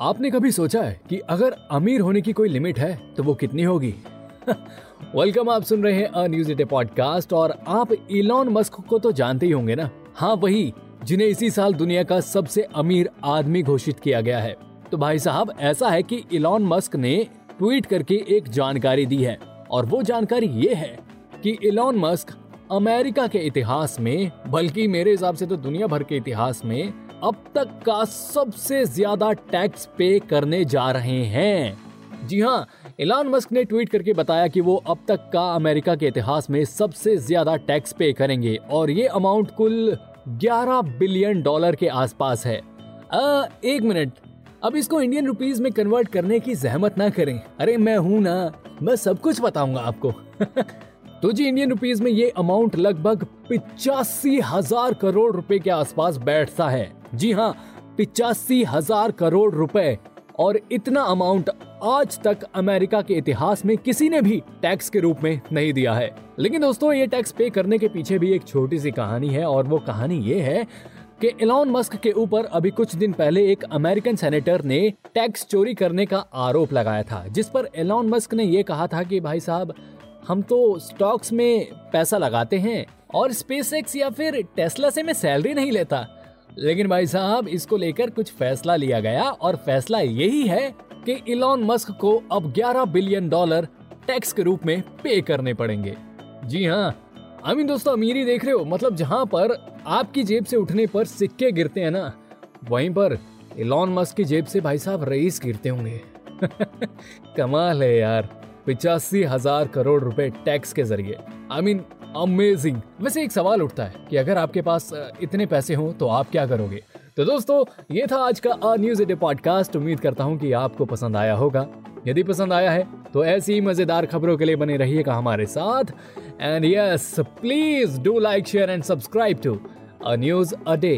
आपने कभी सोचा है कि अगर अमीर होने की कोई लिमिट है तो वो कितनी होगी? वेलकम, आप सुन रहे हैं न्यूज़ डे पॉडकास्ट और आप इलॉन मस्क को तो जानते ही होंगे ना? हाँ वही, जिन्हें इसी साल दुनिया का सबसे अमीर आदमी घोषित किया गया है। तो भाई साहब, ऐसा है कि इलॉन मस्क ने ट्वीट करके एक जानकारी दी है, और वो जानकारी ये है कि इलॉन मस्क अमेरिका के इतिहास में बल्कि मेरे हिसाब से तो दुनिया भर के इतिहास में अब तक का सबसे ज़्यादा टैक्स पे करने जा रहे हैं। जी हाँ इलॉन मस्क ने ट्वीट करके बताया कि वो अब तक का अमेरिका के इतिहास में सबसे ज़्यादा टैक्स पे करेंगे और ये अमाउंट कुल 11 बिलियन डॉलर के आसपास है। आ, एक मिनट। अब इसको इंडियन रुपीस में कन्वर्ट करने की जहमत ना करें। अरे मैं हूँ ना मैं सब कुछ बताऊँगा आपको। तो जी इंडियन रुपीज़ में ये अमाउंट लगभग पिचासी हज़ार करोड़ रुपए के आसपास बैठता है। जी हाँ पिचासी हज़ार करोड़ रुपए। और इतना अमाउंट आज तक अमेरिका के इतिहास में किसी ने भी टैक्स के रूप में नहीं दिया है। लेकिन दोस्तों, ये टैक्स पे करने के पीछे भी एक छोटी सी कहानी है और वो कहानी ये है कि एलॉन मस्क के ऊपर अभी कुछ दिन पहले एक अमेरिकन सेनेटर ने टैक्स चोरी करने का आरोप लगाया था, जिस पर एलॉन मस्क ने ये कहा था कि भाई साहब हम तो स्टॉक्स में पैसा लगाते हैं और स्पेस या फिर टेस्ला से मैं सैलरी नहीं लेता। लेकिन भाई साहब, इसको लेकर कुछ फैसला लिया गया और फैसला यही है कि इलॉन मस्क को अब 11 बिलियन डॉलर टैक्स के रूप में पे करने पड़ेंगे। जी हाँ अमीन दोस्तों, अमीरी देख रहे हो? मतलब जहाँ पर आपकी जेब से उठने पर सिक्के गिरते हैं ना, वहीं पर इलॉन मस्क की जेब से भाई साहब रईस गिरते होंगे। कमाल है यार। पिचासी हज़ार करोड़ रुपए टैक्स के ज़रिए। आई मीन अमेजिंग वैसे एक सवाल उठता है कि अगर आपके पास इतने पैसे हों तो आप क्या करोगे? तो दोस्तों, ये था आज का अ न्यूज़ डे पॉडकास्ट उम्मीद करता हूँ कि आपको पसंद आया होगा। यदि पसंद आया है तो ऐसी ही मज़ेदार खबरों के लिए बने रहिएगा हमारे साथ। And yes please do like share and subscribe to a news a day